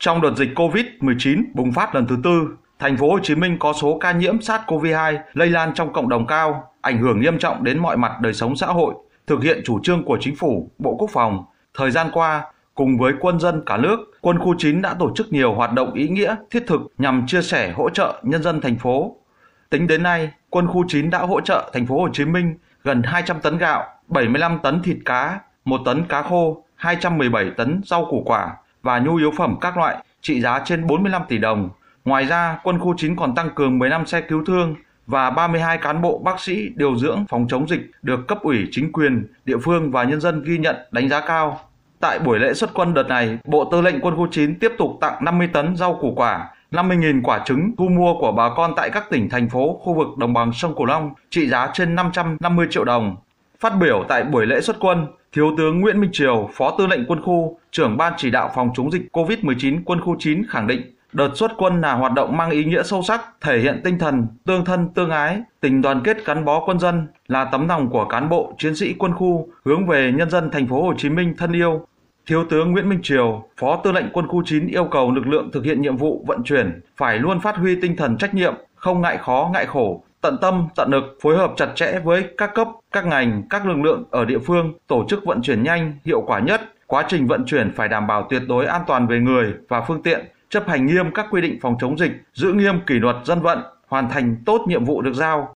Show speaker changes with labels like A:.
A: Trong đợt dịch COVID-19 bùng phát lần thứ tư, thành phố Hồ Chí Minh có số ca nhiễm SARS-CoV-2 lây lan trong cộng đồng cao, ảnh hưởng nghiêm trọng đến mọi mặt đời sống xã hội, thực hiện chủ trương của chính phủ, Bộ Quốc phòng. Thời gian qua, cùng với quân dân cả nước, quân khu 9 đã tổ chức nhiều hoạt động ý nghĩa, thiết thực nhằm chia sẻ hỗ trợ nhân dân thành phố. Tính đến nay, quân khu 9 đã hỗ trợ thành phố Hồ Chí Minh gần 200 tấn gạo, 75 tấn thịt cá, 1 tấn cá khô, 217 tấn rau củ quả và nhu yếu phẩm các loại trị giá trên 45 tỷ đồng. Ngoài ra, quân khu 9 còn tăng cường 15 xe cứu thương và 32 cán bộ bác sĩ điều dưỡng phòng chống dịch được cấp ủy chính quyền, địa phương và nhân dân ghi nhận đánh giá cao. Tại buổi lễ xuất quân đợt này, Bộ Tư lệnh Quân khu 9 tiếp tục tặng 50 tấn rau củ quả, 50.000 quả trứng thu mua của bà con tại các tỉnh, thành phố, khu vực đồng bằng sông Cửu Long trị giá trên 550 triệu đồng. Phát biểu tại buổi lễ xuất quân, Thiếu tướng Nguyễn Minh Triều, Phó Tư lệnh Quân khu, trưởng Ban chỉ đạo phòng chống dịch COVID-19 Quân khu 9 khẳng định Đợt xuất quân là hoạt động mang ý nghĩa sâu sắc, thể hiện tinh thần tương thân tương ái, tình đoàn kết gắn bó quân dân, là tấm lòng của cán bộ, chiến sĩ quân khu hướng về nhân dân thành phố Hồ Chí Minh thân yêu. Thiếu tướng Nguyễn Minh Triều, Phó Tư lệnh Quân khu 9 yêu cầu lực lượng thực hiện nhiệm vụ vận chuyển phải luôn phát huy tinh thần trách nhiệm, không ngại khó ngại khổ, tận tâm, tận lực, phối hợp chặt chẽ với các cấp, các ngành, các lực lượng ở địa phương, tổ chức vận chuyển nhanh, hiệu quả nhất. Quá trình vận chuyển phải đảm bảo tuyệt đối an toàn về người và phương tiện, chấp hành nghiêm các quy định phòng chống dịch, giữ nghiêm kỷ luật dân vận, hoàn thành tốt nhiệm vụ được giao.